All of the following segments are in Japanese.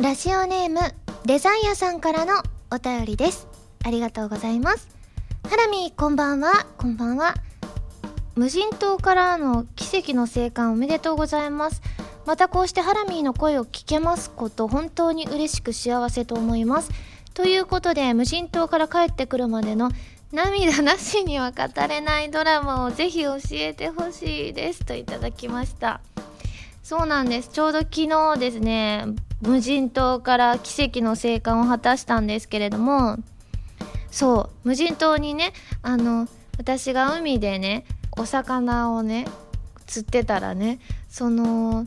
ラジオネームデザイアさんからのお便りです。ありがとうございます。ハラミこんばんは。こんばんは。無人島からの奇跡の生還おめでとうございます。またこうしてハラミーの声を聞けますこと本当に嬉しく幸せと思います。ということで無人島から帰ってくるまでの涙なしには語れないドラマをぜひ教えてほしいです。といただきました。そうなんです。ちょうど昨日ですね無人島から奇跡の生還を果たしたんですけれどもそう無人島にねあの私が海でねお魚をね釣ってたらねその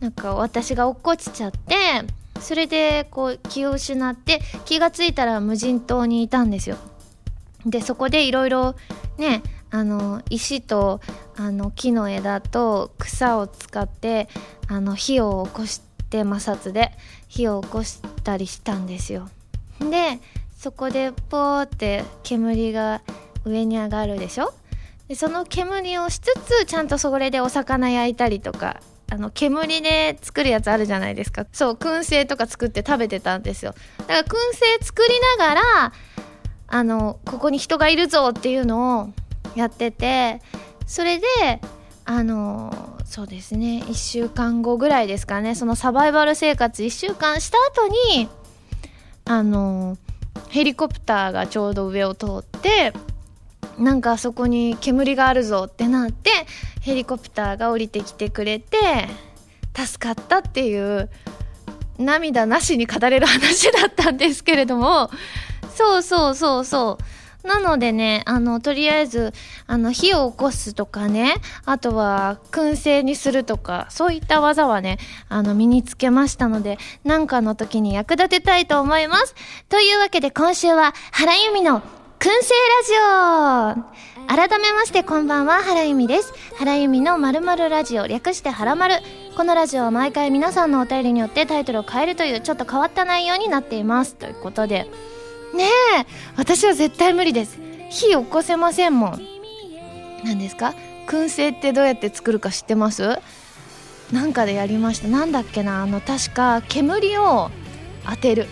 なんか私が落っこちちゃってそれでこう気を失って気がついたら無人島にいたんですよ。でそこでいろいろねあの石とあの木の枝と草を使ってあの火を起こして摩擦で火を起こしたりしたんですよ。でそこでポーって煙が上に上がるでしょ？でその煙をしつつちゃんとそれでお魚焼いたりとかあの煙で作るやつあるじゃないですか。そう燻製とか作って食べてたんですよ。だから燻製作りながらあのここに人がいるぞっていうのをやっててそれであのそうですね1週間後ぐらいですかねそのサバイバル生活1週間した後にあのヘリコプターがちょうど上を通ってなんかあそこに煙があるぞってなってヘリコプターが降りてきてくれて助かったっていう涙なしに語れる話だったんですけれどもそうそうそうそう。なのでね、あの、とりあえず、あの、火を起こすとかね、あとは、燻製にするとか、そういった技はね、あの、身につけましたので、なんかの時に役立てたいと思います。というわけで今週は、原由美の燻製ラジオ改めましてこんばんは、原由美です。原由美の〇〇ラジオ、略して原丸。このラジオは毎回皆さんのお便りによってタイトルを変えるというちょっと変わった内容になっています。ということで、ねえ。私は絶対無理です。火起こせませんもん。何ですか？燻製ってどうやって作るか知ってます？なんかでやりました。なんだっけな？あの確か煙を当てる。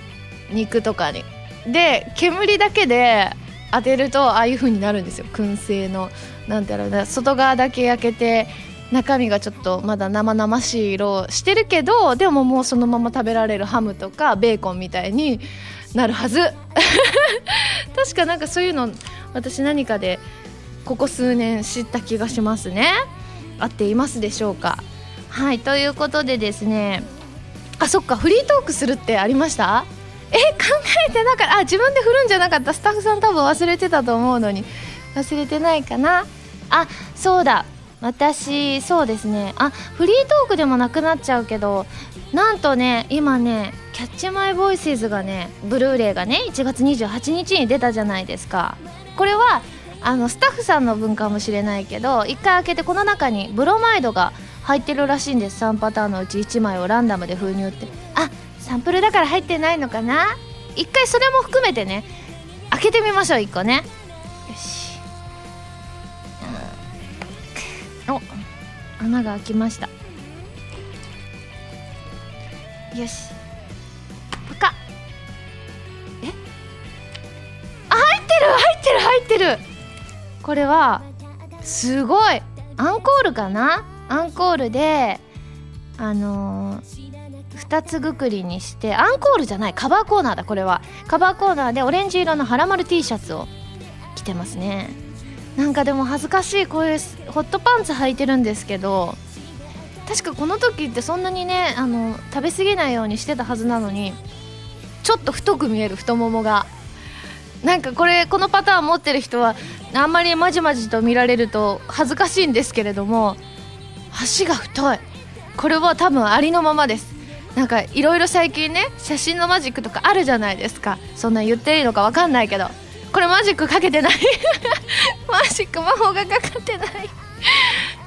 肉とかに。で煙だけで当てるとああいう風になるんですよ。燻製の。なんていうの外側だけ焼けて中身がちょっとまだ生々しい色をしてるけどでももうそのまま食べられるハムとかベーコンみたいになるはず。確かなんかそういうの私何かでここ数年知った気がしますね。合っていますでしょうか。はいということでですね。あそっかフリートークするってありました？え考えてなかった。あ自分で振るんじゃなかった。スタッフさん多分忘れてたと思うのに。忘れてないかな。あそうだ。私そうですね。あフリートークでもなくなっちゃうけどなんとね今ね「キャッチマイボイスズがねブルーレイがね1月28日に出たじゃないですか。これはあのスタッフさんの分かもしれないけど1回開けてこの中にブロマイドが入ってるらしいんです。3パターンのうち1枚をランダムで封入って。あサンプルだから入ってないのかな？1回それも含めてね開けてみましょう1個ね。よし。お穴が開きました。よし。ってる入ってる入ってる。これはすごい。アンコールかな？アンコールであのー、2つぐくりにしてアンコールじゃないカバーコーナーだこれは。カバーコーナーでオレンジ色のはらまる T シャツを着てますね。なんかでも恥ずかしいこういうホットパンツ履いてるんですけど確かこの時ってそんなにねあの食べ過ぎないようにしてたはずなのにちょっと太く見える太ももがなんかこれこのパターン持ってる人はあんまりまじまじと見られると恥ずかしいんですけれども足が太い。これは多分ありのままです。なんかいろいろ最近ね写真のマジックとかあるじゃないですか。そんな言っていいのか分かんないけど。これマジックかけてない？マジック魔法がかかってない？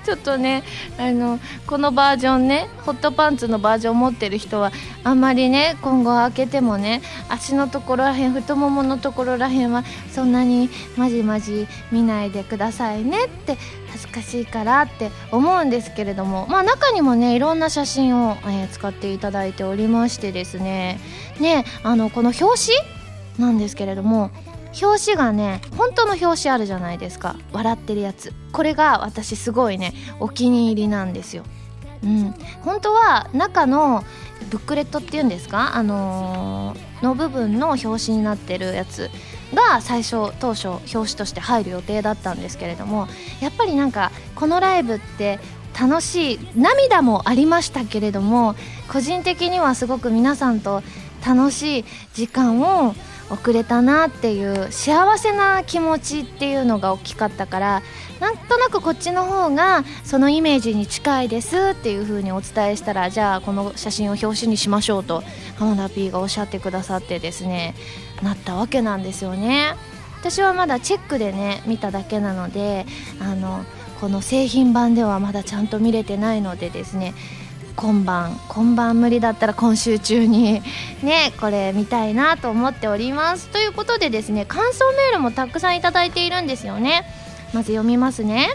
ちょっとねあのこのバージョンねホットパンツのバージョン持ってる人はあんまりね今後開けてもね足のところらへん太もものところらへんはそんなにまじまじ見ないでくださいねって恥ずかしいからって思うんですけれどもまあ中にもねいろんな写真を、えー、使っていただいておりましてですね。ねあのこの表紙なんですけれども表紙がね本当の表紙あるじゃないですか。笑ってるやつ。これが私すごいねお気に入りなんですよ。うん、本当は中のブックレットっていうんですか、あのー、の部分の表紙になってるやつが最初当初表紙として入る予定だったんですけれどもやっぱりなんかこのライブって楽しい涙もありましたけれども個人的にはすごく皆さんと楽しい時間を遅れたなっていう幸せな気持ちっていうのが大きかったからなんとなくこっちの方がそのイメージに近いですっていう風にお伝えしたらじゃあこの写真を表紙にしましょうと浜田 P がおっしゃってくださってですねなったわけなんですよね。私はまだチェックでね見ただけなのであのこの製品版ではまだちゃんと見れてないのでですね今晩今晩無理だったら今週中に ねこれ見たいなと思っております。ということでですね感想メールもたくさんいただいているんですよね。まず読みますね。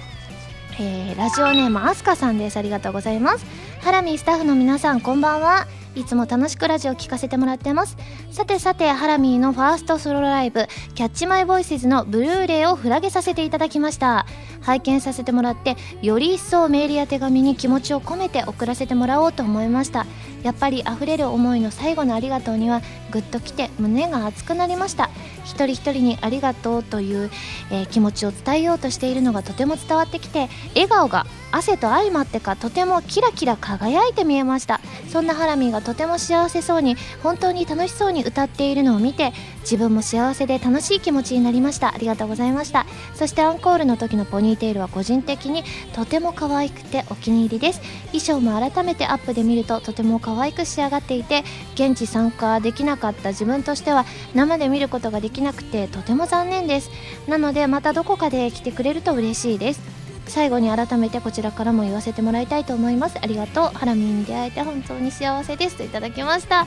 えー、ラジオネームあすかさんです。ありがとうございます。ハラミスタッフの皆さんこんばんは。いつも楽しくラジオ聞かせてもらってます。さてさてハラミーのファーストソロライブキャッチマイボイスズのブルーレイをフラゲさせていただきました。拝見させてもらってより一層メールや手紙に気持ちを込めて送らせてもらおうと思いました。やっぱり溢れる思いの最後のありがとうにはぐっときて胸が熱くなりました。一人一人にありがとうという、えー、気持ちを伝えようとしているのがとても伝わってきて笑顔が汗と相まってかとてもキラキラ輝いて見えました。そんなハラミーがとても幸せそうに本当に楽しそうに歌っているのを見て自分も幸せで楽しい気持ちになりました。ありがとうございました。そしてアンコールの時のポニーテールは個人的にとても可愛くてお気に入りです。衣装も改めてアップで見るととても可愛く仕上がっていて現地参加できなかった自分としては生で見ることができなくてとても残念です。なのでまたどこかで来てくれると嬉しいです。最後に改めてこちらからも言わせてもらいたいと思います。ありがとう。ハラミに出会えて本当に幸せですといただきました。いや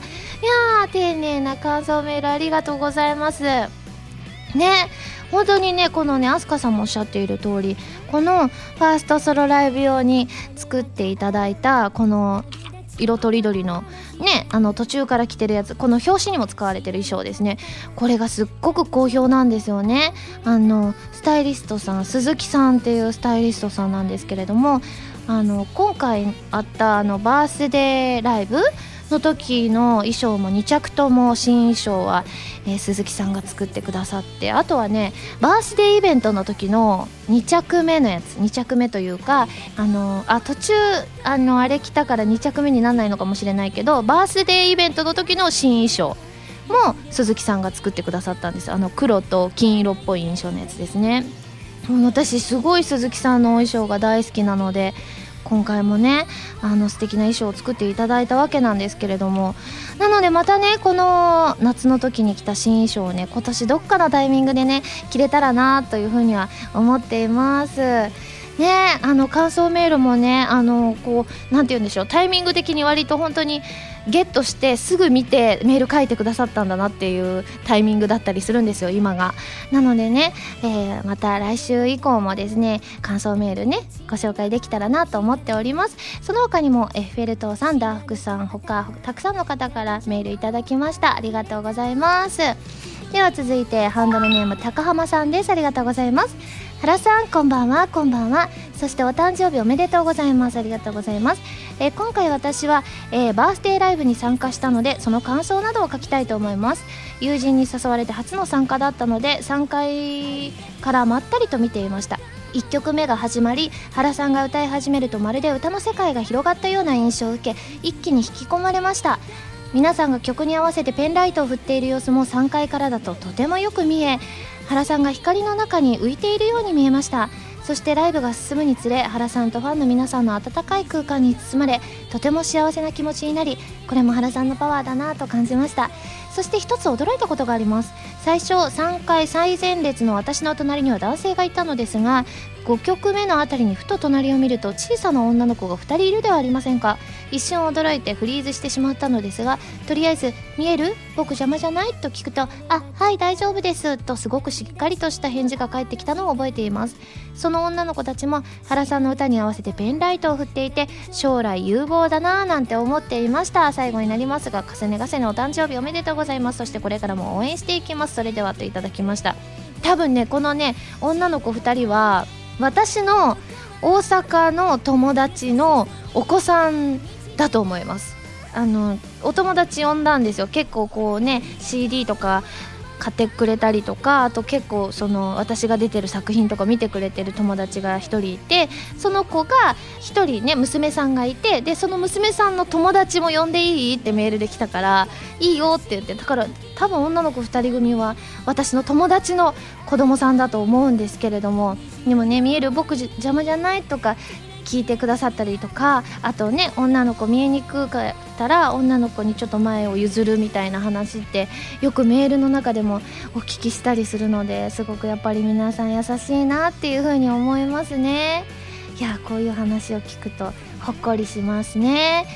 ー丁寧な感想メールありがとうございます。ね。本当にねこのねアスカさんもおっしゃっている通りこのファーストソロライブ用に作っていただいたこの色とりどりのねあの途中から着てるやつこの表紙にも使われてる衣装ですね。これがすっごく好評なんですよね。あのスタイリストさん鈴木さんっていうスタイリストさんなんですけれどもあの今回あったあのバースデーライブの時の衣装も2着とも新衣装は、えー、鈴木さんが作ってくださってあとはねバースデーイベントの時の2着目のやつ2着目というかあのあ途中あのあれ着たから2着目にならないのかもしれないけどバースデーイベントの時の新衣装も鈴木さんが作ってくださったんです。あの黒と金色っぽい印象のやつですね。私すごい鈴木さんのお衣装が大好きなので今回もねあの素敵な衣装を作っていただいたわけなんですけれどもなのでまたねこの夏の時に着た新衣装をね今年どっかのタイミングでね着れたらなというふうには思っています。ねあの感想メールもねあのこうなんて言うんでしょうタイミング的に割と本当にゲットしてすぐ見てメール書いてくださったんだなっていうタイミングだったりするんですよ今が。なのでね、えー、また来週以降もですね感想メールねご紹介できたらなと思っております。その他にもエッフェル塔さんダーフクさん他たくさんの方からメールいただきました。ありがとうございます。では続いてハンドルネーム高浜さんです。ありがとうございます。原さんこんばんはこんばんは。そしてお誕生日おめでとうございます。ありがとうございます、えー、今回私は、えー、バースデーライブに参加したのでその感想などを書きたいと思います。友人に誘われて初の参加だったので3回からまったりと見ていました。1曲目が始まり原さんが歌い始めるとまるで歌の世界が広がったような印象を受け一気に引き込まれました。皆さんが曲に合わせてペンライトを振っている様子も3階からだととてもよく見え原さんが光の中に浮いているように見えました。そしてライブが進むにつれ原さんとファンの皆さんの温かい空間に包まれとても幸せな気持ちになりこれも原さんのパワーだなと感じました。そして一つ驚いたことがあります。最初3階最前列の私の隣には男性がいたのですが5曲目のあたりにふと隣を見ると小さな女の子が2人いるではありませんか。一瞬驚いてフリーズしてしまったのですがとりあえず「見える？僕邪魔じゃない?」と聞くと「あはい大丈夫です」とすごくしっかりとした返事が返ってきたのを覚えています。その女の子たちも原さんの歌に合わせてペンライトを振っていて将来有望だなぁなんて思っていました。最後になりますが重ね重ねお誕生日おめでとうございます。そしてこれからも応援していきます。それではといただきました。多分ねこのね女の子2人は私の大阪の友達のお子さんだと思います。あのお友達呼んだんですよ。結構こうね CD とか買ってくれたりとかあと結構その私が出てる作品とか見てくれてる友達が1人いてその子が1人ね娘さんがいてでその娘さんの友達も呼んでいい？ってメールで来たからいいよって言ってだから多分女の子2人組は私の友達の子供さんだと思うんですけれどもでもね見える僕邪魔じゃない？とか聞いてくださったりとかあとね女の子見えにくかったら女の子にちょっと前を譲るみたいな話ってよくメールの中でもお聞きしたりするのですごくやっぱり皆さん優しいなっていうふうに思いますね。いやこういう話を聞くとほっこりしますね。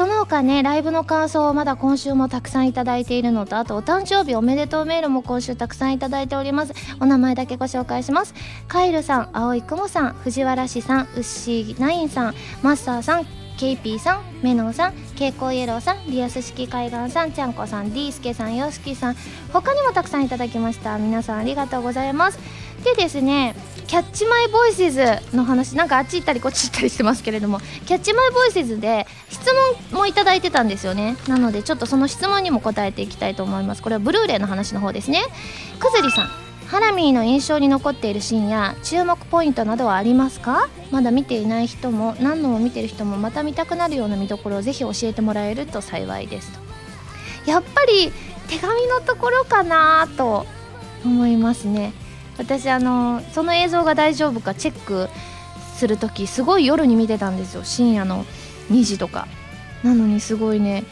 その他ねライブの感想をまだ今週もたくさんいただいているのとあとお誕生日おめでとうメールも今週たくさんいただいております。お名前だけご紹介します。カイルさん青い雲さん藤原氏さんウッシーナインさんマスターさんケイピーさんメノンさん蛍光イエローさんリアス式海岸さんちゃんこさんディースケさんヨシキさん他にもたくさんいただきました。皆さんありがとうございます。でですねキャッチマイボイスズの話なんかあっち行ったりこっち行ったりしてますけれどもキャッチマイボイスズで質問もいただいてたんですよね。なのでちょっとその質問にも答えていきたいと思います。これはブルーレイの話の方ですね。くずりさんハラミーの印象に残っているシーンや注目ポイントなどはありますか？まだ見ていない人も何度も見てる人もまた見たくなるような見どころをぜひ教えてもらえると幸いですと。やっぱり手紙のところかなと思いますね。私あのその映像が大丈夫かチェックする時すごい夜に見てたんですよ。深夜の2時とか。なのにすごいね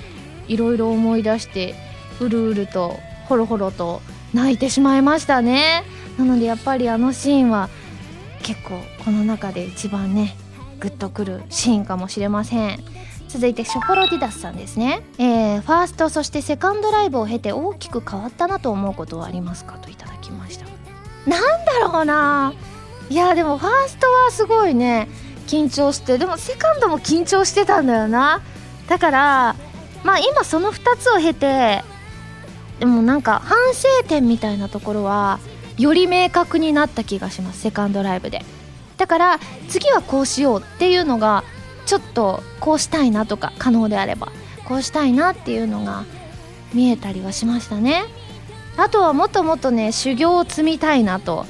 いろいろ思い出してうるうるとほろほろと泣いてしまいましたね。なのでやっぱりあのシーンは結構この中で一番ねグッとくるシーンかもしれません。続いてショコロディダスさんですね、えー、ファーストそしてセカンドライブを経て大きく変わったなと思うことはありますか？といただきました。なんだろうな。いやでもファーストはすごいね緊張してでもセカンドも緊張してたんだよな。だからまあ今その2つを経てでもなんか反省点みたいなところはより明確になった気がしますセカンドライブで。だから次はこうしようっていうのがちょっとこうしたいなとか可能であればこうしたいなっていうのが見えたりはしましたね。あとはもっともっとね修行を積みたいなと。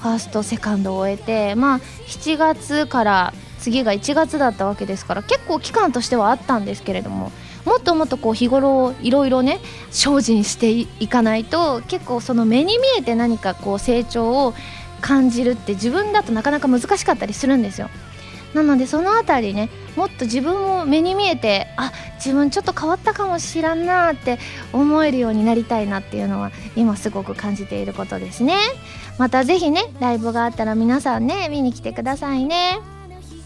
ファーストセカンドを終えてまあ7月から次が1月だったわけですから結構期間としてはあったんですけれどももっともっとこう日頃いろいろね精進していかないと結構その目に見えて何かこう成長を感じるって自分だとなかなか難しかったりするんですよ。なのでその辺りねもっと自分も目に見えてあ自分ちょっと変わったかもしらんなって思えるようになりたいなっていうのは今すごく感じていることですね。また是非ねライブがあったら皆さんね見に来てくださいね。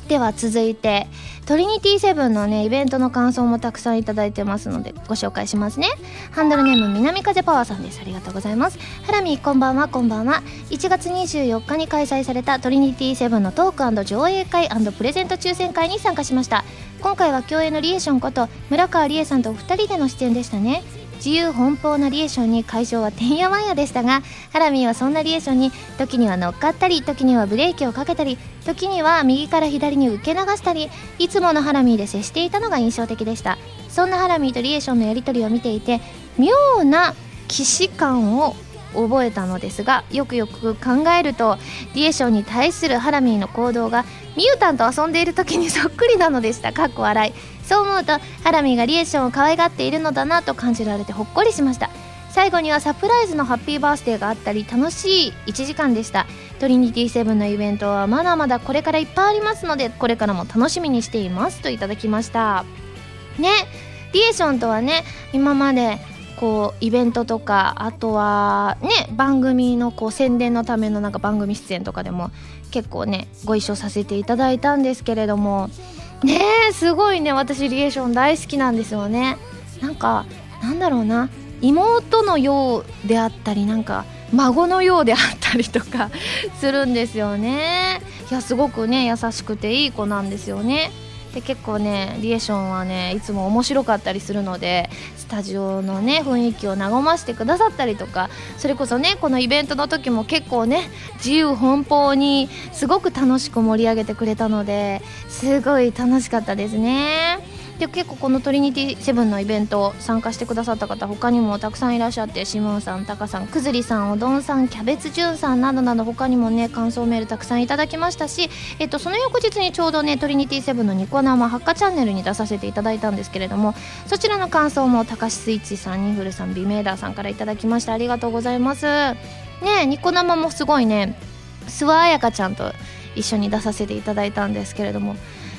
では続いてトリニティセブンのねイベントの感想もたくさんいただいてますのでご紹介しますね。ハンドルネーム南風パワーさんです。ありがとうございます。ハラミこんばんは。こんばんは。1月24日に開催されたトリニティセブンのトーク上映会プレゼント抽選会に参加しました。今回は競泳のリエションこと村川理恵さんとお二人での出演でしたね。自由奔放なリエーションに会場はてんやわんやでしたがハラミーはそんなリエーションに時には乗っかったり時にはブレーキをかけたり時には右から左に受け流したりいつものハラミーで接していたのが印象的でした。そんなハラミーとリエーションのやり取りを見ていて妙な既視感を覚えたのですがよくよく考えるとリエーションに対するハラミーの行動がミュータンと遊んでいる時にそっくりなのでした。かっこ笑い。そう思うとハラミがリエーションを可愛がっているのだなと感じられてほっこりしました。最後にはサプライズのハッピーバースデーがあったり楽しい1時間でした。トリニティセブンのイベントはまだまだこれからいっぱいありますのでこれからも楽しみにしていますといただきました。ねリエーションとはね今までこうイベントとかあとはね番組のこう宣伝のためのなんか番組出演とかでも結構ねご一緒させていただいたんですけれどもねえすごいね。私リエーション大好きなんですよね。なんかなんだろうな。妹のようであったりなんか孫のようであったりとか するんですよね。いやすごくね優しくていい子なんですよね。で結構ねリエーションはねいつも面白かったりするのでスタジオのね雰囲気を和ませてくださったりとかそれこそねこのイベントの時も結構ね自由奔放にすごく楽しく盛り上げてくれたのですごい楽しかったですね。で結構このトリニティセブンのイベント参加してくださった方他にもたくさんいらっしゃってシモンさんタカさんくずりさんおどんさんキャベツジュンさんなどなど他にもね感想メールたくさんいただきましたし、えっと、その翌日にちょうどねトリニティセブンのニコ生ハッカチャンネルに出させていただいたんですけれどもそちらの感想もたかしスイッチさんニフルさんビメーダーさんからいただきました。ありがとうございます。ねニコ生もすごいね諏訪彩香ちゃんと一緒に出させていただいたんですけれども。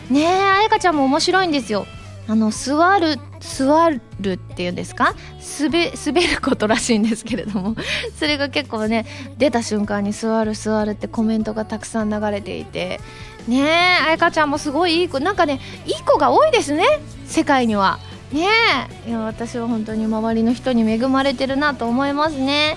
ねえ彩香ちゃんも面白いんですよ。あの座る座るっていうんですか？滑滑ることらしいんですけれども。それが結構ね出た瞬間に座る座るってコメントがたくさん流れていて。ねえ彩香ちゃんもすごいいい子。なんかねいい子が多いですね。世界には。ねえ。いや私は本当に周りの人に恵まれてるなと思いますね、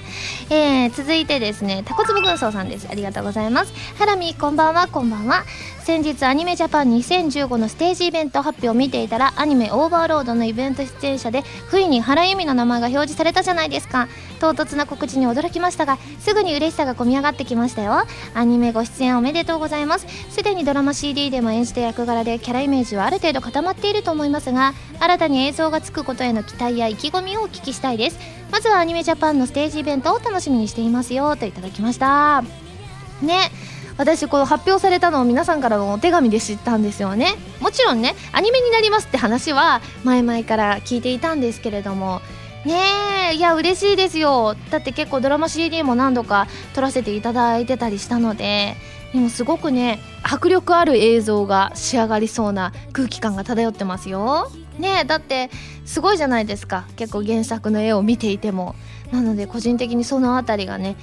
えー、続いてですねタコツブ軍曹さんです。ありがとうございます。ハラミこんばんはこんばんは。先日アニメジャパン2015のステージイベント発表を見ていたらアニメオーバーロードのイベント出演者で不意に原由美の名前が表示されたじゃないですか。唐突な告知に驚きましたがすぐに嬉しさが込み上がってきましたよ。アニメご出演おめでとうございます。すでにドラマ CD でも演じた役柄でキャライメージはある程度固まっていると思いますが新たに映像がつくことへの期待や意気込みをお聞きしたいです。まずはアニメジャパンのステージイベントを楽しみにしていますよといただきました。ね。私この発表されたのを皆さんからのお手紙で知ったんですよね。もちろんねアニメになりますって話は前々から聞いていたんですけれども。ねえいや嬉しいですよ。だって結構ドラマ CD も何度か撮らせていただいてたりしたので。でもすごくね迫力ある映像が仕上がりそうな空気感が漂ってますよ。ねえだってすごいじゃないですか。結構原作の絵を見ていても。なので個人的にその辺りがね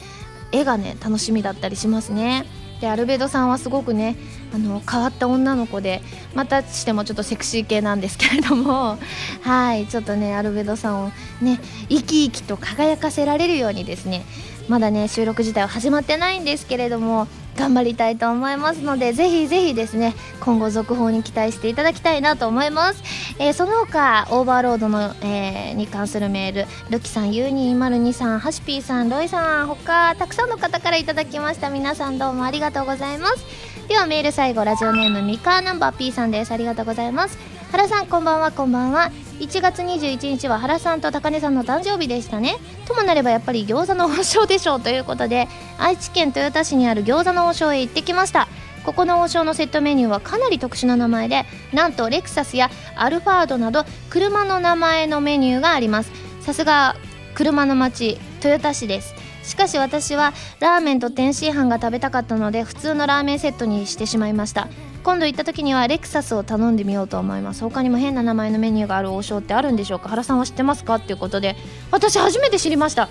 絵がね楽しみだったりしますね。でアルベドさんはすごくねあの変わった女の子でまたしてもちょっとセクシー系なんですけれども はいちょっとねアルベドさんをね生き生きと輝かせられるようにですねまだね収録自体は始まってないんですけれども頑張りたいと思いますのでぜひぜひですね今後続報に期待していただきたいなと思います、えー、その他オーバーロードの、えー、に関するメールルキさんユーニー202さんハシピーさんロイさん他たくさんの方からいただきました。皆さんどうもありがとうございます。ではメール最後ラジオネームミカーナンバー P さんです。ありがとうございます。原さんこんばんはこんばんは。1月21日は原さんと高根さんの誕生日でしたね。ともなればやっぱり餃子の王将でしょうということで愛知県豊田市にある餃子の王将へ行ってきました。ここの王将のセットメニューはかなり特殊な名前でなんとレクサスやアルファードなど車の名前のメニューがあります。さすが車の町豊田市です。しかし私はラーメンと天津飯が食べたかったので普通のラーメンセットにしてしまいました。今度行った時にはレクサスを頼んでみようと思います。他にも変な名前のメニューがある王将ってあるんでしょうか。原さんは知ってますかっていうことで私初めて知りました。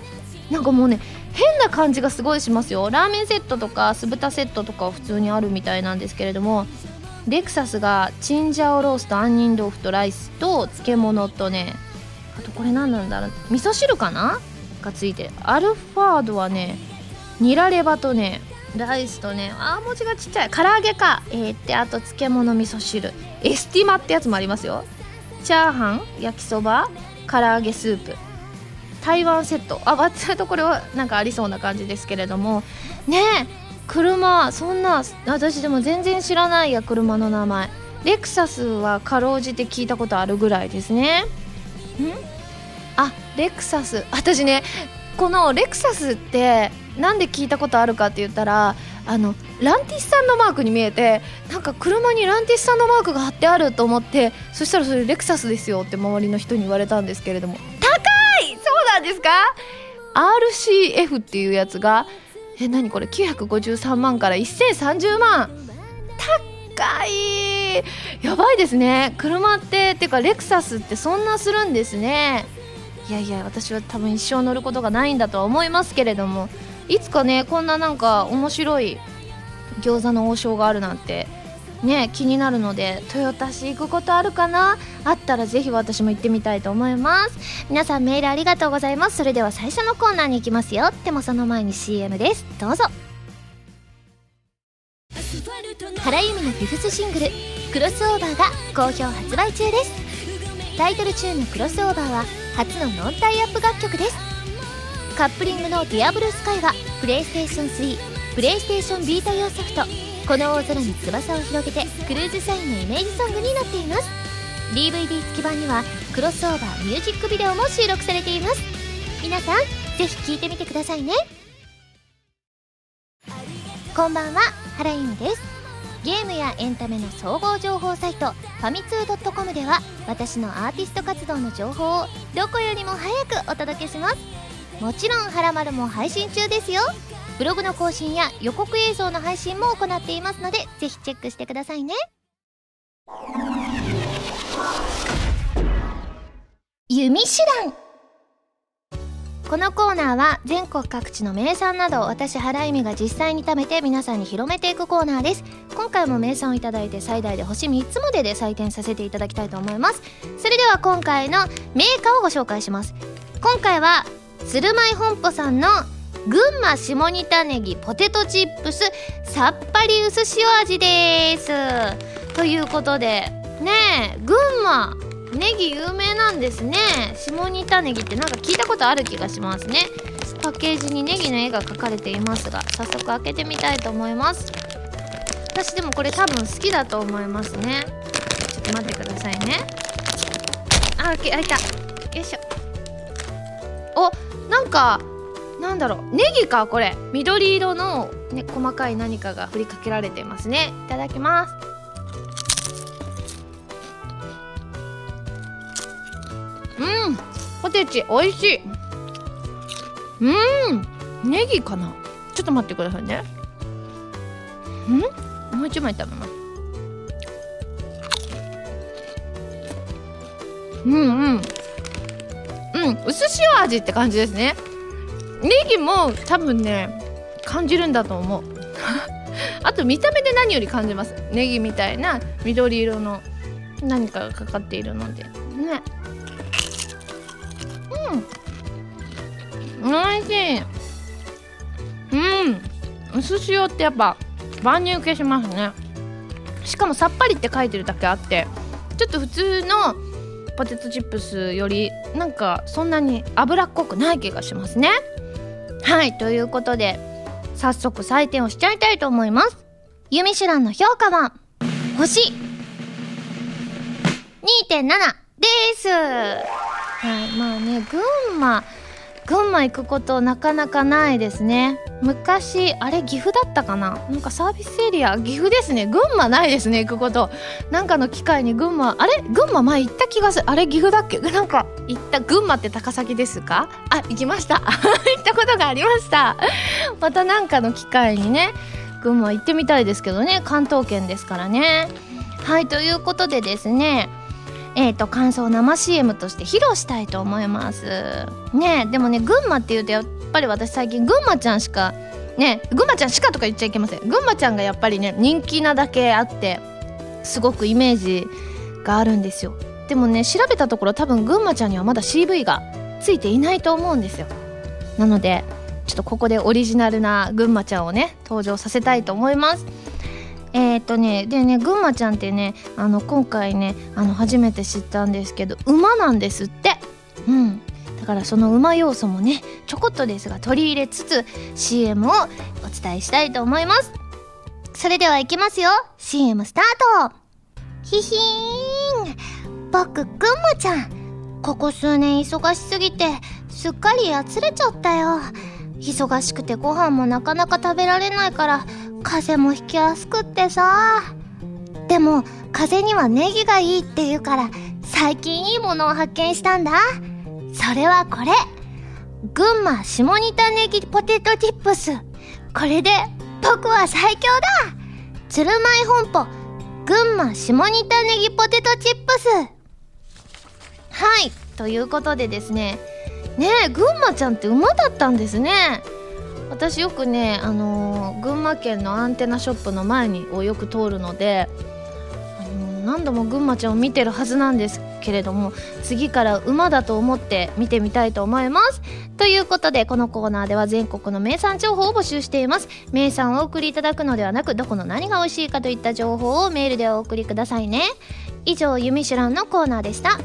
なんかもうね変な感じがすごいしますよ。ラーメンセットとか酢豚セットとかは普通にあるみたいなんですけれどもレクサスがチンジャオロースと杏仁豆腐とライスと漬物とねあとこれ何なんだろう味噌汁かな？がついてアルファードはねニラレバとねライスとねあー文字がちっちゃい。唐揚げか。えー、ってあと漬物味噌汁。エスティマってやつもありますよ。チャーハン焼きそば唐揚げスープ。台湾セット。あ割っとこれはなんかありそうな感じですけれども。ねえ車そんな私でも全然知らないや車の名前。レクサスはかろうじて聞いたことあるぐらいですね。ん？あレクサス。私ねこのレクサスってなんで聞いたことあるかって言ったらあのランティスさんのマークに見えてなんか車にランティスさんのマークが貼ってあると思ってそしたらそれレクサスですよって周りの人に言われたんですけれども。高い！そうなんですか？RCF っていうやつがえ何これ？953万から1030万。高い！やばいですね。車ってっていうかレクサスってそんなするんですね。いやいや私は多分一生乗ることがないんだとは思いますけれども。いつかねこんななんか面白い餃子の王将があるなんてね気になるので豊田市行くことあるかな？あったらぜひ私も行ってみたいと思います。皆さんメールありがとうございます。それでは最初のコーナーに行きますよ。でもその前に CM です。どうぞ。原由美のフィフスシングル「クロスオーバー」が好評発売中です。タイトルチューンの「クロスオーバー」は初のノンタイアップ楽曲です。カップリングの「ディアブルスカイはプレイステーション3プレイステーションビータ用ソフト「この大空に翼を広げて」クルーズサインのイメージソングになっています。DVD 付き版にはクロスオーバーミュージックビデオも収録されています。皆さんぜひ聴いてみてくださいね。こんばんは原由美です。ゲームやエンタメの総合情報サイトファミツー .com では私のアーティスト活動の情報をどこよりも早くお届けします。もちろん「はらまる」も配信中ですよ。ブログの更新や予告映像の配信も行っていますのでぜひチェックしてくださいね。弓手段。このコーナーは全国各地の名産など私原由美が実際に食べて皆さんに広めていくコーナーです。今回も名産をいただいて最大で星3つまでで採点させていただきたいと思います。それでは今回のメーカーをご紹介します。今回は鶴舞本舗さんの群馬下仁田ネギポテトチップスさっぱり薄塩味です。ということでねえ群馬ネギ有名なんですね。下仁田ネギってなんか聞いたことある気がしますね。パッケージにネギの絵が描かれていますが早速開けてみたいと思います。私でもこれ多分好きだと思いますね。ちょっと待ってくださいね。あ開け開いた。よいしょ。おなんかなんだろうネギかこれ。緑色の、ね、細かい何かが振りかけられていますね。いただきます。うん。ポテチ美味しい。うん。ネギかな。ちょっと待ってくださいね。うん？もう一枚食べます。うんうん。うん薄塩味って感じですね。ネギも多分ね感じるんだと思う。あと見た目で何より感じます。ネギみたいな緑色の何かがかかっているので。ね。うん。おいしい。うん。薄塩ってやっぱ万人受けしますね。しかもさっぱりって書いてるだけあってちょっと普通のポテトチップスよりなんかそんなに脂っこくない気がしますね。はいということで早速採点をしちゃいたいと思います。ユミシュランの評価は星2.7です。はいまあね群馬群馬行くことなかなかないですね。昔あれ岐阜だったかな？なんかサービスエリア岐阜ですね。群馬ないですね行くこと。なんかの機会に群馬あれ？群馬前行った気がする。あれ岐阜だっけ？なんか行った群馬って高崎ですか？あ行きました。行ったことがありました。またなんかの機会にね群馬行ってみたいですけどね。関東圏ですからね。はいということでですねえーと、感想生 CM として披露したいと思います。ねでもね群馬っていうとぱり私最近群馬ちゃんしかね群馬ちゃんしかとか言っちゃいけません。群馬ちゃんがやっぱりね人気なだけあってすごくイメージがあるんですよ。でもね調べたところ多分群馬ちゃんにはまだ CV がついていないと思うんですよ。なのでちょっとここでオリジナルな群馬ちゃんをね登場させたいと思います。えっ、とねでねぐんまちゃんってねあの今回ねあの初めて知ったんですけど馬なんですって。うん。からその馬要素もねちょこっとですが取り入れつつ CM をお伝えしたいと思います。それではいきますよ。CM スタート。ひひーん僕ぐんまちゃん。ここ数年忙しすぎてすっかりやつれちゃったよ。忙しくてご飯もなかなか食べられないから風邪もひきやすくってさ。でも風邪にはネギがいいって言うから最近いいものを発見したんだ。それはこれ。群馬下仁田ネギポテトチップス。これで僕は最強だ。鶴舞本舗。群馬下仁田ネギポテトチップス。はい。ということでですね。ねえ群馬ちゃんって馬だったんですね。私よくね、あのー、群馬県のアンテナショップの前にをよく通るので、あのー、何度も群馬ちゃんを見てるはずなんです。けれども次から馬だと思って見てみたいと思います。ということでこのコーナーでは全国の名産情報を募集しています。名産をお送りいただくのではなくどこの何が美味しいかといった情報をメールでお送りくださいね。以上「ゆみしゅらん」のコーナーでした。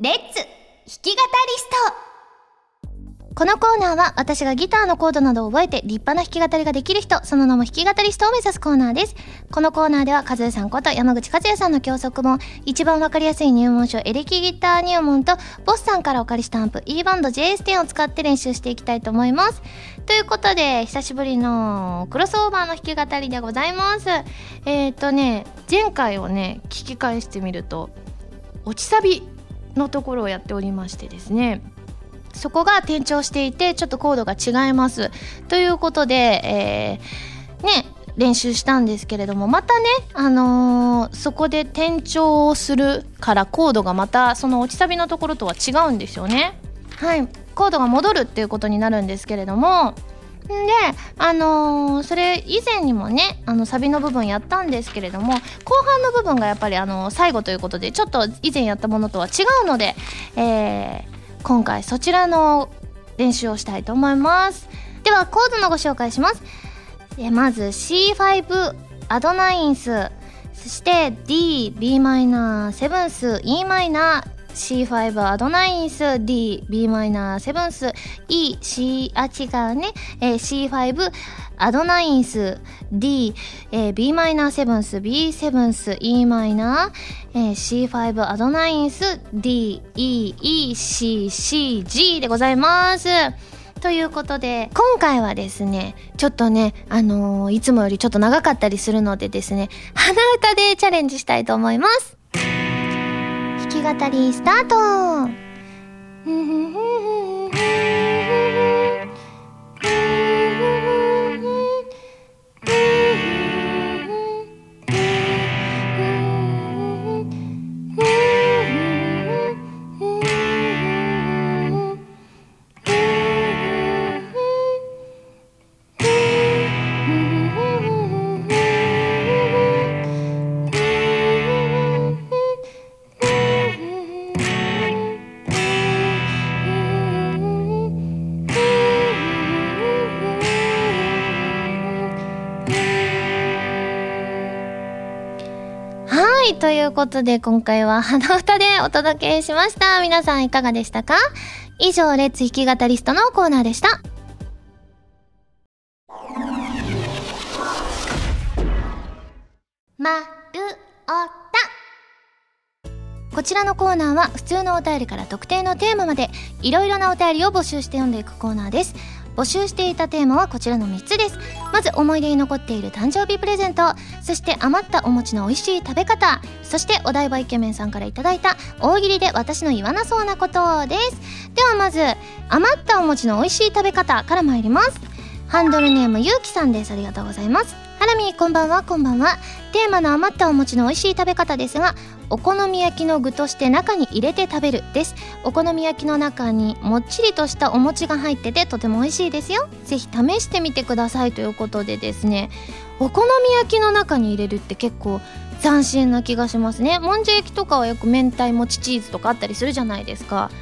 レッツ弾き語りスト。このコーナーは私がギターのコードなどを覚えて立派な弾き語りができる人、その名も弾き語りストを目指すコーナーです。このコーナーでは、和江さんこと山口和也さんの教則本、一番わかりやすい入門書、エレキギター入門と、ボスさんからお借りしたアンプ、E バンド JS10 を使って練習していきたいと思います。ということで、久しぶりのクロスオーバーの弾き語りでございます。えっ、とね、前回をね、聞き返してみると、落ちサビのところをやっておりましてですねそこが転調していてちょっとコードが違います。ということで、えー、ね練習したんですけれどもまたね、あのー、そこで転調をするからコードがまたその落ちサビのところとは違うんですよね。はい。コードが戻るっていうことになるんですけれども。で、あのー、それ以前にもね、あの、サビの部分やったんですけれども、後半の部分がやっぱりあの、最後ということで、ちょっと以前やったものとは違うので、えー、今回そちらの練習をしたいと思います。では、コードのご紹介します。えまず C5 アドナインス、そして D、b マイナーセブンス、e マイナー C5 アドナインス D b マイナーセブンス E C あ違うね、えー、C5 アドナインス D、えー、b マイナーセブンス B セブンス E マイナー、えー、C5 アドナインス D E E C C G でございますということで、今回はですね、ちょっとね、あのー、いつもよりちょっと長かったりするのでですね、鼻歌でチャレンジしたいと思います。弾き語りスタート。いうことで今回は鼻歌でお届けしました。皆さんいかがでしたか？以上、レッツ弾き語りストのコーナーでした。まるおたこちらのコーナーは普通のお便りから特定のテーマまでいろいろなお便りを募集して読んでいくコーナーです。募集していたテーマはこちらの3つです。まず思い出に残っている誕生日プレゼントそして余ったお餅の美味しい食べ方そしてお台場イケメンさんからいいた大喜利で私の言わなそうなことです。ではまず余ったお餅の美味しい食べ方から参ります。ハンドルネームゆうきさんです。ありがとうございます。ハラミこんばんはこんばんは。テーマの余ったお餅の美味しい食べ方ですがお好み焼きの具として中に入れて食べるです。お好み焼きの中にもっちりとしたお餅が入っててとても美味しいですよ。ぜひ試してみてくださいということでですね。お好み焼きの中に入れるって結構斬新な気がしますね。もんじゃ焼きとかはよく明太餅チーズとかあったりするじゃないですか。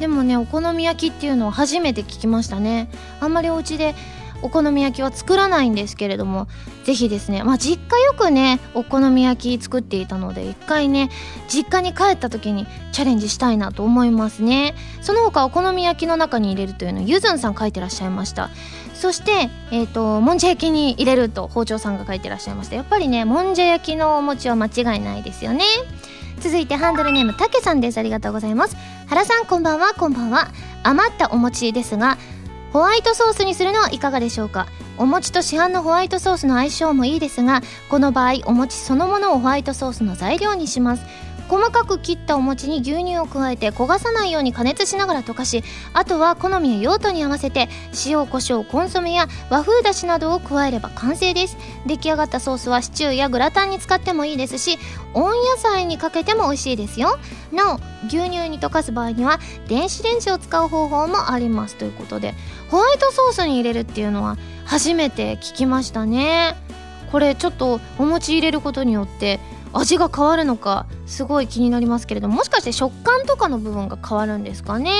でもねお好み焼きっていうのは初めて聞きましたね。あんまりお家でお好み焼きは作らないんですけれどもぜひですねまあ実家よくねお好み焼き作っていたので一回ね実家に帰った時にチャレンジしたいなと思いますね。その他お好み焼きの中に入れるというのをゆずんさん書いてらっしゃいました。そしてえっ、ー、ともんじゃ焼きに入れると包丁さんが書いてらっしゃいました。やっぱりねもんじゃ焼きのお餅は間違いないですよね。続いてハンドルネームたけさんです。ありがとうございます。原さんこんばんはこんばんは。余ったお餅ですがホワイトソースにするのはいかがでしょうか？お餅と市販のホワイトソースの相性もいいですがこの場合お餅そのものをホワイトソースの材料にします。細かく切ったお餅に牛乳を加えて焦がさないように加熱しながら溶かしあとは好みや用途に合わせて塩コショウコンソメや和風だしなどを加えれば完成です。出来上がったソースはシチューやグラタンに使ってもいいですし温野菜にかけても美味しいですよ。なお牛乳に溶かす場合には電子レンジを使う方法もあります。ということでホワイトソースに入れるっていうのは初めて聞きましたね。これちょっとお餅入れることによって味が変わるのかすごい気になりますけれどももしかして食感とかの部分が変わるんですかね？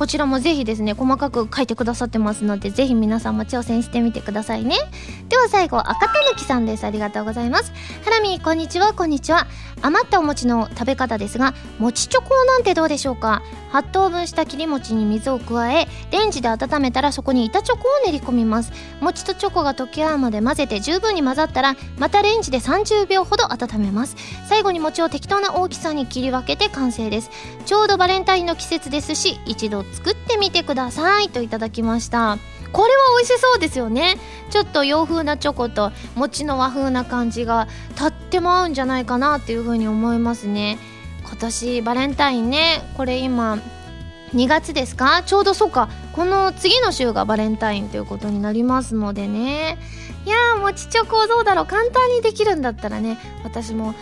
こちらもぜひですね細かく書いてくださってますのでぜひ皆さんも挑戦してみてくださいね。では最後赤たぬきさんです。ありがとうございます。ハラミこんにちはこんにちは。余ったお餅の食べ方ですが餅チョコなんてどうでしょうか？8等分した切り餅に水を加えレンジで温めたらそこに板チョコを練り込みます。餅とチョコが溶け合うまで混ぜて十分に混ざったらまたレンジで30秒ほど温めます。最後に餅を適当な大きさに切り分けて完成です。ちょうどバレンタインの季節ですし一度作ってみてくださいといただきました。これは美味しそうですよね。ちょっと洋風なチョコと餅の和風な感じがとっても合うんじゃないかなっていうふうに思いますね。今年バレンタインねこれ今2月ですか？ちょうどそうか。この次の週がバレンタインということになりますのでね。いやー餅チョコどうだろう。簡単にできるんだったらね私も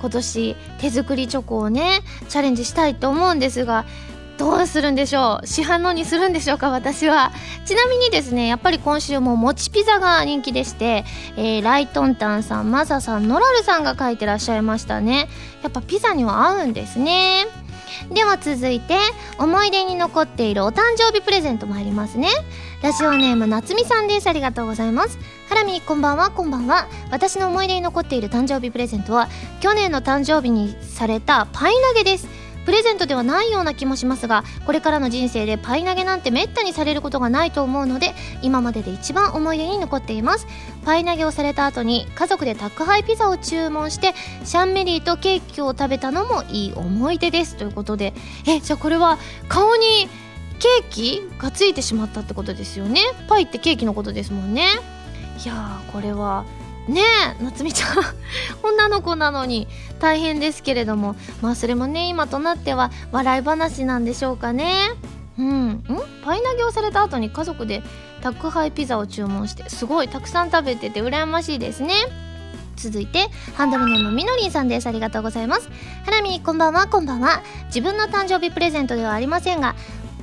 今年手作りチョコをねチャレンジしたいと思うんですがどうするんでしょう？市販のにするんでしょうか？私は。ちなみにですねやっぱり今週ももちピザが人気でして、えー、ライトンタンさんマサさんノラルさんが書いてらっしゃいましたね。やっぱピザには合うんですね。では続いて思い出に残っているお誕生日プレゼント参りますね。ラジオネームなつみさんです。ありがとうございます。ハラミこんばんはこんばんは。私の思い出に残っている誕生日プレゼントは去年の誕生日にされたパイ投げです。プレゼントではないような気もしますがこれからの人生でパイ投げなんてめったにされることがないと思うので今までで一番思い出に残っています。パイ投げをされた後に家族で宅配ピザを注文してシャンメリーとケーキを食べたのもいい思い出です。ということでえじゃあこれは顔にケーキがついてしまったってことですよね？パイってケーキのことですもんね。いやーこれはねえ夏美ちゃん。女の子なのに大変ですけれども。まあそれもね今となっては笑い話なんでしょうかね。うん。ん？パイ投げをされた後に家族で宅配ピザを注文してすごいたくさん食べてて羨ましいですね。続いてハンドルネームみのりんさんです。ありがとうございます。ハラミこんばんは。こんばんは。自分の誕生日プレゼントではありませんが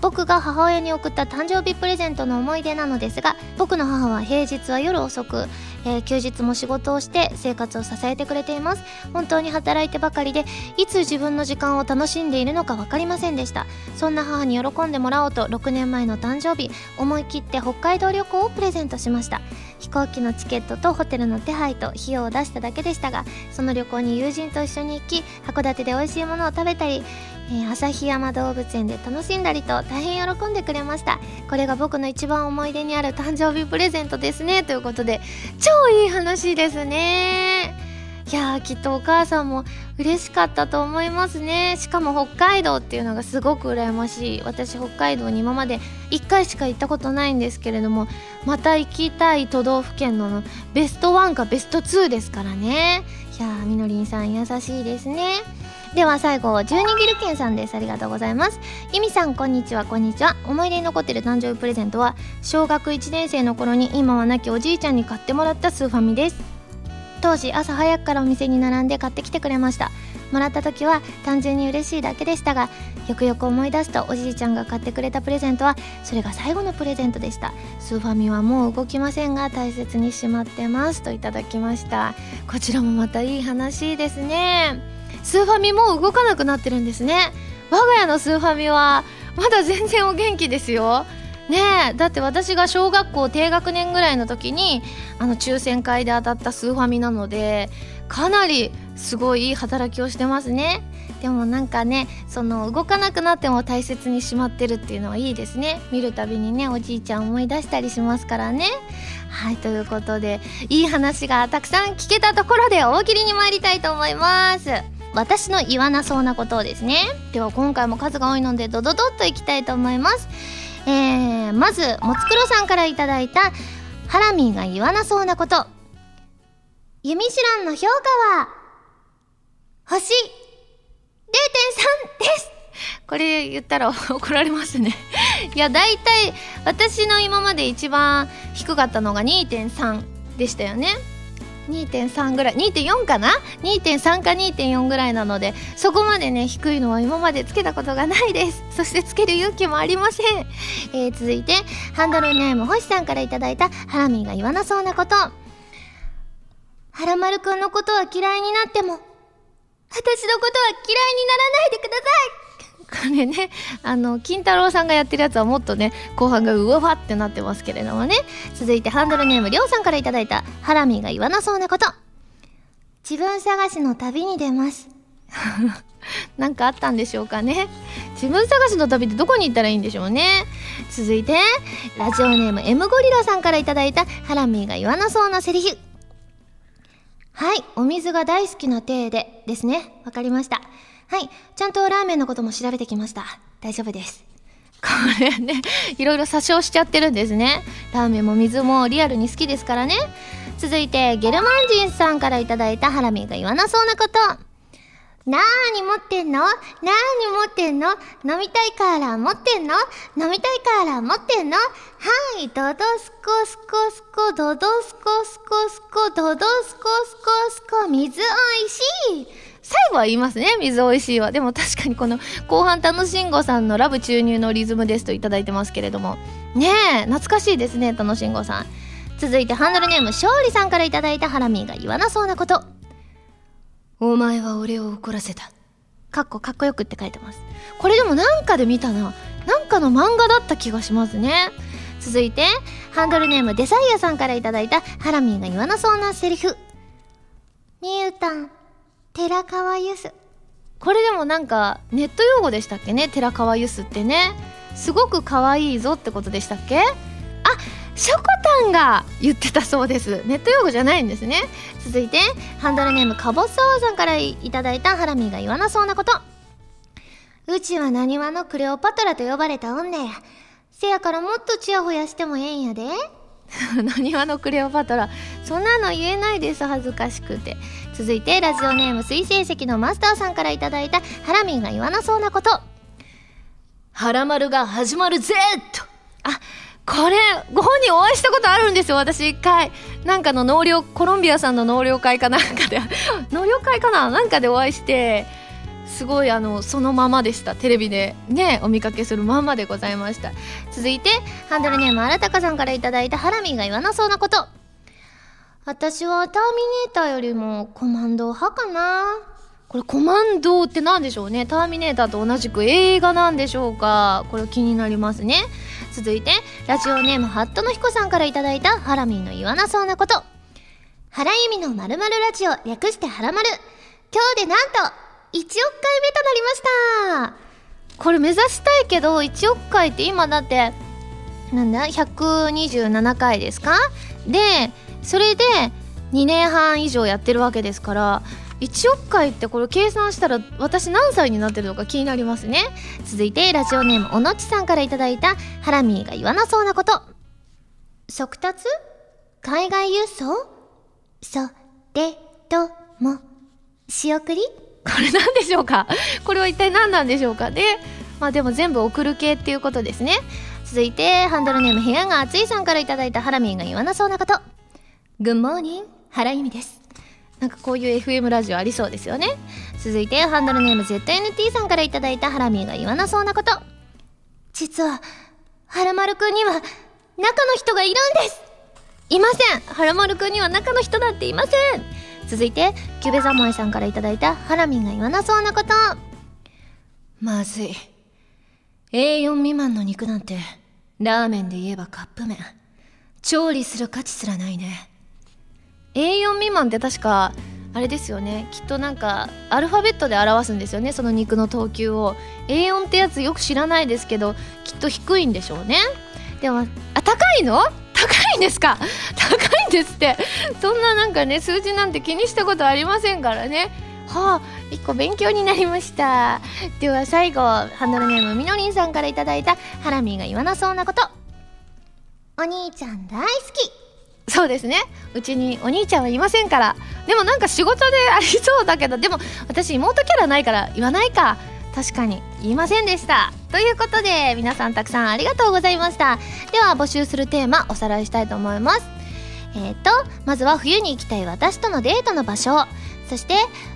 僕が母親に送った誕生日プレゼントの思い出なのですが僕の母は平日は夜遅くえー、休日も仕事をして生活を支えてくれています。本当に働いてばかりでいつ自分の時間を楽しんでいるのか分かりませんでした。そんな母に喜んでもらおうと6年前の誕生日思い切って北海道旅行をプレゼントしました。飛行機のチケットとホテルの手配と費用を出しただけでしたがその旅行に友人と一緒に行き函館で美味しいものを食べたりえー、旭山動物園で楽しんだりと大変喜んでくれました。これが僕の一番思い出にある誕生日プレゼントですね。ということで超いい話ですね。いやーきっとお母さんも嬉しかったと思いますね。しかも北海道っていうのがすごく羨ましい。私北海道に今まで1回しか行ったことないんですけれどもまた行きたい都道府県のベスト1かベスト2ですからね。いやーみのりんさん優しいですね。では最後12ギルケンさんです。ありがとうございます。ゆみさんこんにちは。こんにちは。思い出に残ってる誕生日プレゼントは小学1年生の頃に今は亡きおじいちゃんに買ってもらったスーファミです。当時朝早くからお店に並んで買ってきてくれました。もらった時は単純に嬉しいだけでしたがよくよく思い出すとおじいちゃんが買ってくれたプレゼントはそれが最後のプレゼントでした。スーファミはもう動きませんが大切にしまってます。といただきました。こちらもまたいい話ですね。スーファミも動かなくなってるんですね。我が家のスーファミはまだ全然お元気ですよ。ねえだって私が小学校低学年ぐらいの時にあの抽選会で当たったスーファミなのでかなりすごいいい働きをしてますね。でもなんかねその動かなくなっても大切にしまってるっていうのはいいですね。見るたびにねおじいちゃん思い出したりしますからね。はいということでいい話がたくさん聞けたところで大喜利に参りたいと思います。私の言わなそうなことをですね。では今回も数が多いのでドドドッといきたいと思います。えー、まずもつくろさんからいただいたハラミーが言わなそうなこと。ユミシュランの評価は星です。これ言ったら怒られますね。いや大体私の今まで一番低かったのが2.3でしたよね2.3ぐらい2.4かな？2.3か2.4ぐらいなのでそこまでね低いのは今までつけたことがないです。そしてつける勇気もありません、えー、続いてハンドルネーム星さんから頂いたハラミーが言わなそうなこと。はらまるくんのことは嫌いになっても私のことは嫌いにならないでください。これね、あの、金太郎さんがやってるやつはもっとね、後半がうわわってなってますけれどもね。続いてハンドルネームりょうさんから頂いた、ハラミーが言わなそうなこと。自分探しの旅に出ます。なんかあったんでしょうかね。自分探しの旅ってどこに行ったらいいんでしょうね。続いて、ラジオネーム M ゴリラさんから頂いた、ハラミーが言わなそうなセリフ。はい、お水が大好きな体でですね。わかりました。はい。ちゃんとラーメンのことも調べてきました。大丈夫です。これね、いろいろ詐称しちゃってるんですね。ラーメンも水もリアルに好きですからね。続いて、ゲルマン人さんから頂いたハラミが言わなそうなこと。なーに持ってんの？なーに持ってんの？飲みたいから持ってんの？飲みたいから持ってんの？はい、ドドスコスコスコ、ドドスコスコスコ、ドドスコスコスコ、水おいしい最後は言いますね。水美味しいわ。でも確かにこの後半楽しんごさんのラブ注入のリズムですといいてますけれども。ねえ、懐かしいですね、楽しんごさん。続いてハンドルネーム勝利さんからいいたハラミーが言わなそうなこと。お前は俺を怒らせた。かっこかっこよくって書いてます。これでもなんかで見たな。なんかの漫画だった気がしますね。続いて、ハンドルネームデザイアさんからいいたハラミーが言わなそうなセリフ。ミュータン、寺川ゆすこれでもなんかネット用語でしたっけね？寺川ゆすってね。すごく可愛いぞってことでしたっけ？あしょこたんが言ってたそうです。ネット用語じゃないんですね。続いてハンドルネームかぼすおさんからいただいたハラミが言わなそうなこと。うちはなにわのクレオパトラと呼ばれた女やせやからもっとチヤホヤしてもええんやで。なにわのクレオパトラ。そんなの言えないです恥ずかしくて続いてラジオネーム水星石のマスターさんから頂いたハラミンが言わなそうなこと。ハラマルが始まるぜと。あこれご本人お会いしたことあるんですよ私一回。なんかの納涼コロンビアさんの納涼会かなんかで。納涼会かな？なんかでお会いしてすごいあのそのままでした。テレビでねお見かけするまんまでございました。続いてハンドルネームあらたかさんから頂いたハラミーが言わなそうなこと私はターミネーターよりもコマンド派かな。これコマンドって何でしょうね？ターミネーターと同じく映画なんでしょうか？これ気になりますね。続いてラジオネームハットの彦さんから頂いたハラミーの言わなそうなこと。原由美のまるラジオ略してハラマル。今日でなんと1億回目となりました。これ目指したいけど1億回って今だってなんだ？127回ですか？でそれで2年半以上やってるわけですから1億回ってこれ計算したら私何歳になってるのか気になりますね。続いてラジオネームおのちさんから頂いたハラミーが言わなそうなこと。速達？海外輸送？それとも仕送り？これ何でしょうか？これは一体何なんでしょうか？でまあでも全部送る系っていうことですね。続いてハンドルネーム部屋が暑いさんから頂いたハラミーが言わなそうなことグッモーニング原由美です。なんかこういう FM ラジオありそうですよね。続いてハンドルネーム ZNT さんから頂いたハラミーが言わなそうなこと。実ははらまるくんには中の人がいるんです。いません。はらまるくんには中の人だっていません。続いてキュベザモエさんから頂いたハラミーが言わなそうなこと。まずい。A4 未満の肉なんてラーメンで言えばカップ麺。調理する価値すらないね A4 未満って確かあれですよね。きっとなんかアルファベットで表すんですよね。その肉の等級を。A4 ってやつよく知らないですけどきっと低いんでしょうね。でもあ高いの？高いんですか？高いんですって。そんななんかね数字なんて気にしたことありませんからね。はあ一個勉強になりました。では最後ハンドルネームみのりんさんから頂いたハラミーが言わなそうなこと。お兄ちゃん大好き。そうですね。うちにお兄ちゃんはいませんから。でもなんか仕事でありそうだけどでも私妹キャラないから言わないか。確かに言いませんでした。ということで皆さんたくさんありがとうございました。では募集するテーマおさらいしたいと思います。えっ、ー、とまずは冬に行きたい私とのデートの場所。そして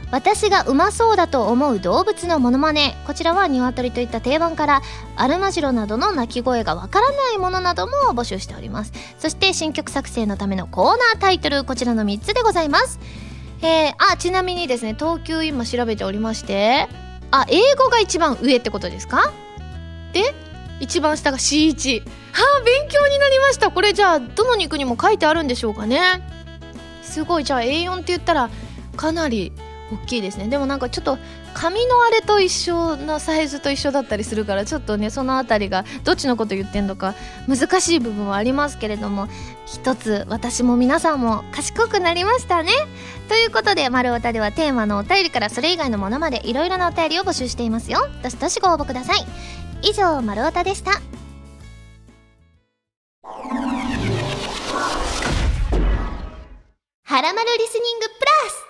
私がうまそうだと思う動物のモノマネ。こちらは鶏といった定番からアルマジロなどの鳴き声がわからないものなども募集しております。そして新曲作成のためのコーナータイトルこちらの3つでございます。えー、あちなみにですね東急今調べておりましてあ英語が一番上ってことですか？で一番下が C1 はあ勉強になりました。これじゃあどの肉にも書いてあるんでしょうかね。すごい。じゃあ A4 って言ったらかなり大きいですね。でもなんかちょっと紙のあれと一緒のサイズと一緒だったりするからちょっとねその辺りがどっちのこと言ってんのか難しい部分はありますけれども一つ私も皆さんも賢くなりましたね。ということで「丸太」ではテーマのお便りからそれ以外のものまでいろいろなお便りを募集していますよ。どしどしご応募ください。以上「丸太」でした。はらまるリスニングプラス。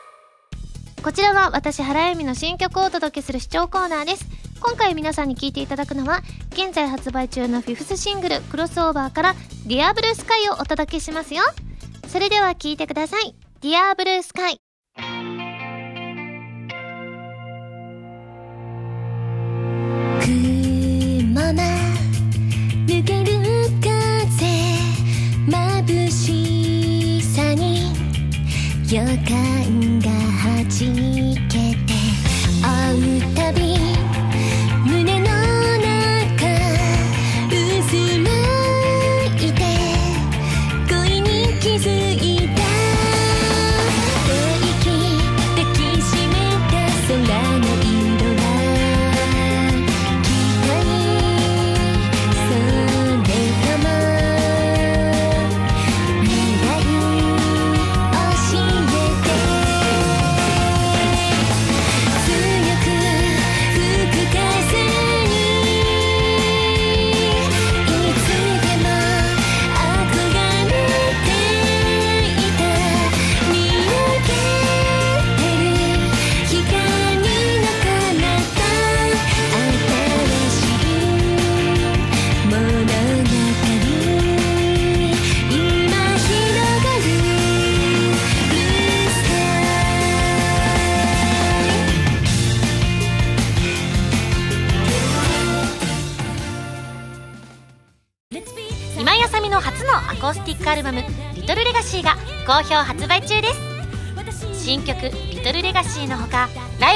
こちらは私原由美の新曲をお届けする視聴コーナーです。今回皆さんに聴いていただくのは現在発売中のフィフスシングル「クロスオーバー」から「ディアブルースカイをお届けしますよ。それでは聴いてください「ディアブルースカイ。雲間抜ける風眩しさに予感が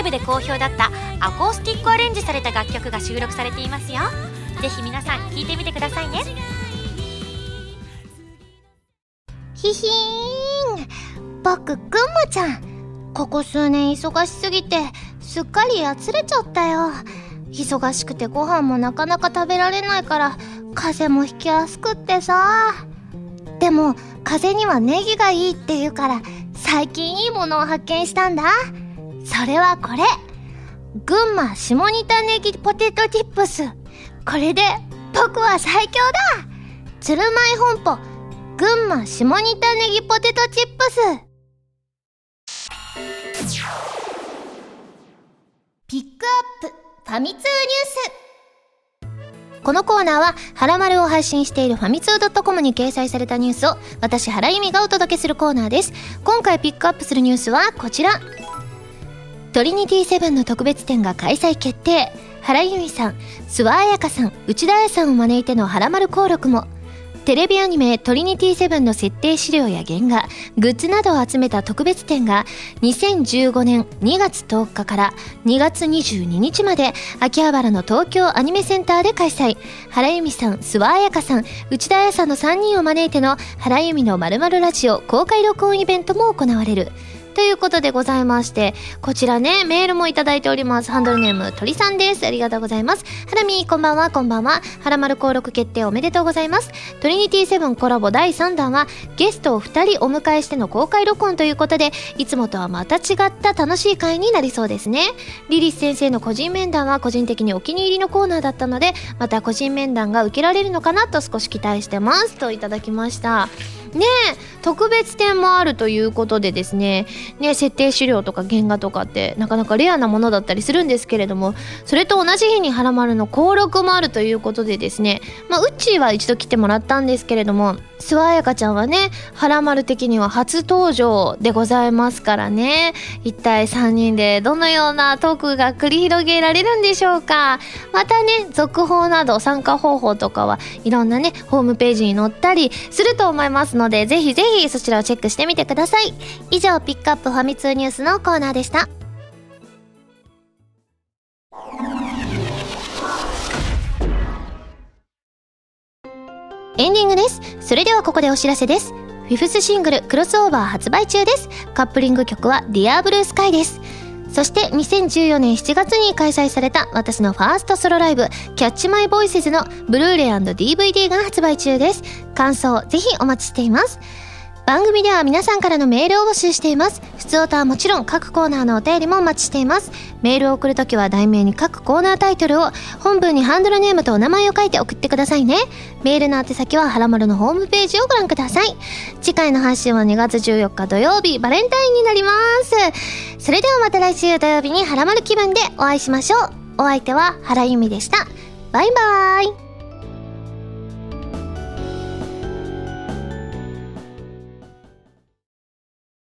イブで好評だったアコースティックアレンジされた楽曲が収録されていますよ。ぜひ皆さん聴いてみてくださいね。ひひーん。僕ぐんまちゃんここ数年忙しすぎてすっかりやつれちゃったよ。忙しくてご飯もなかなか食べられないから風邪もひきやすくってさ。でも風邪にはネギがいいって言うから最近いいものを発見したんだ。それはこれ。群馬下仁田ネギポテトチップス。これで僕は最強だ。鶴舞本舗。群馬下仁田ネギポテトチップス。ピックアップ。ファミ通ニュース。このコーナーは、はらまるを配信しているファミツー .com に掲載されたニュースを、私、原由美がお届けするコーナーです。今回ピックアップするニュースはこちら。トリニティセブンの特別展が開催決定。原由美さん、諏訪彩香さん、内田彩さんを招いてのはらまる登録も。テレビアニメトリニティセブンの設定資料や原画、グッズなどを集めた特別展が2015年2月10日から2月22日まで秋葉原の東京アニメセンターで開催。原由美さん、諏訪彩香さん、内田彩さんの3人を招いての原由美の〇〇ラジオ公開録音イベントも行われる。ということでございまして、こちらね、メールもいただいております。ハンドルネーム、鳥さんです。ありがとうございます。ハラミー、こんばんは、こんばんは。ハラマル登録決定おめでとうございます。トリニティセブンコラボ第3弾は、ゲストを2人お迎えしての公開録音ということで、いつもとはまた違った楽しい回になりそうですね。リリス先生の個人面談は個人的にお気に入りのコーナーだったので、また個人面談が受けられるのかなと少し期待してます。といただきました。ね特別展もあるということでですねね設定資料とか原画とかってなかなかレアなものだったりするんですけれどもそれと同じ日にはらまるの登録もあるということでですねまあうっちーは一度来てもらったんですけれども諏訪彩香ちゃんはねはらまる的には初登場でございますからね。一体3人でどのようなトークが繰り広げられるんでしょうか。またね続報など参加方法とかはいろんなねホームページに載ったりすると思いますのでぜひぜひそちらをチェックしてみてください。以上ピックアップファミ通ニュースのコーナーでした。エンディングです。それではここでお知らせです。フィフスシングルクロスオーバー発売中です。カップリング曲は Dear Blue Sky です。そして2014年7月に開催された私のファーストソロライブ Catch My Voices のブルーレイ &DVD が発売中です。感想ぜひお待ちしています。番組では皆さんからのメールを募集しています。普通歌はもちろん各コーナーのお便りもお待ちしています。メールを送るときは題名に各コーナータイトルを、本文にハンドルネームとお名前を書いて送ってくださいね。メールの宛先ははらまるのホームページをご覧ください。次回の配信は2月14日土曜日、バレンタインになります。それではまた来週土曜日にはらまる気分でお会いしましょう。お相手は原由美でした。バイバーイ。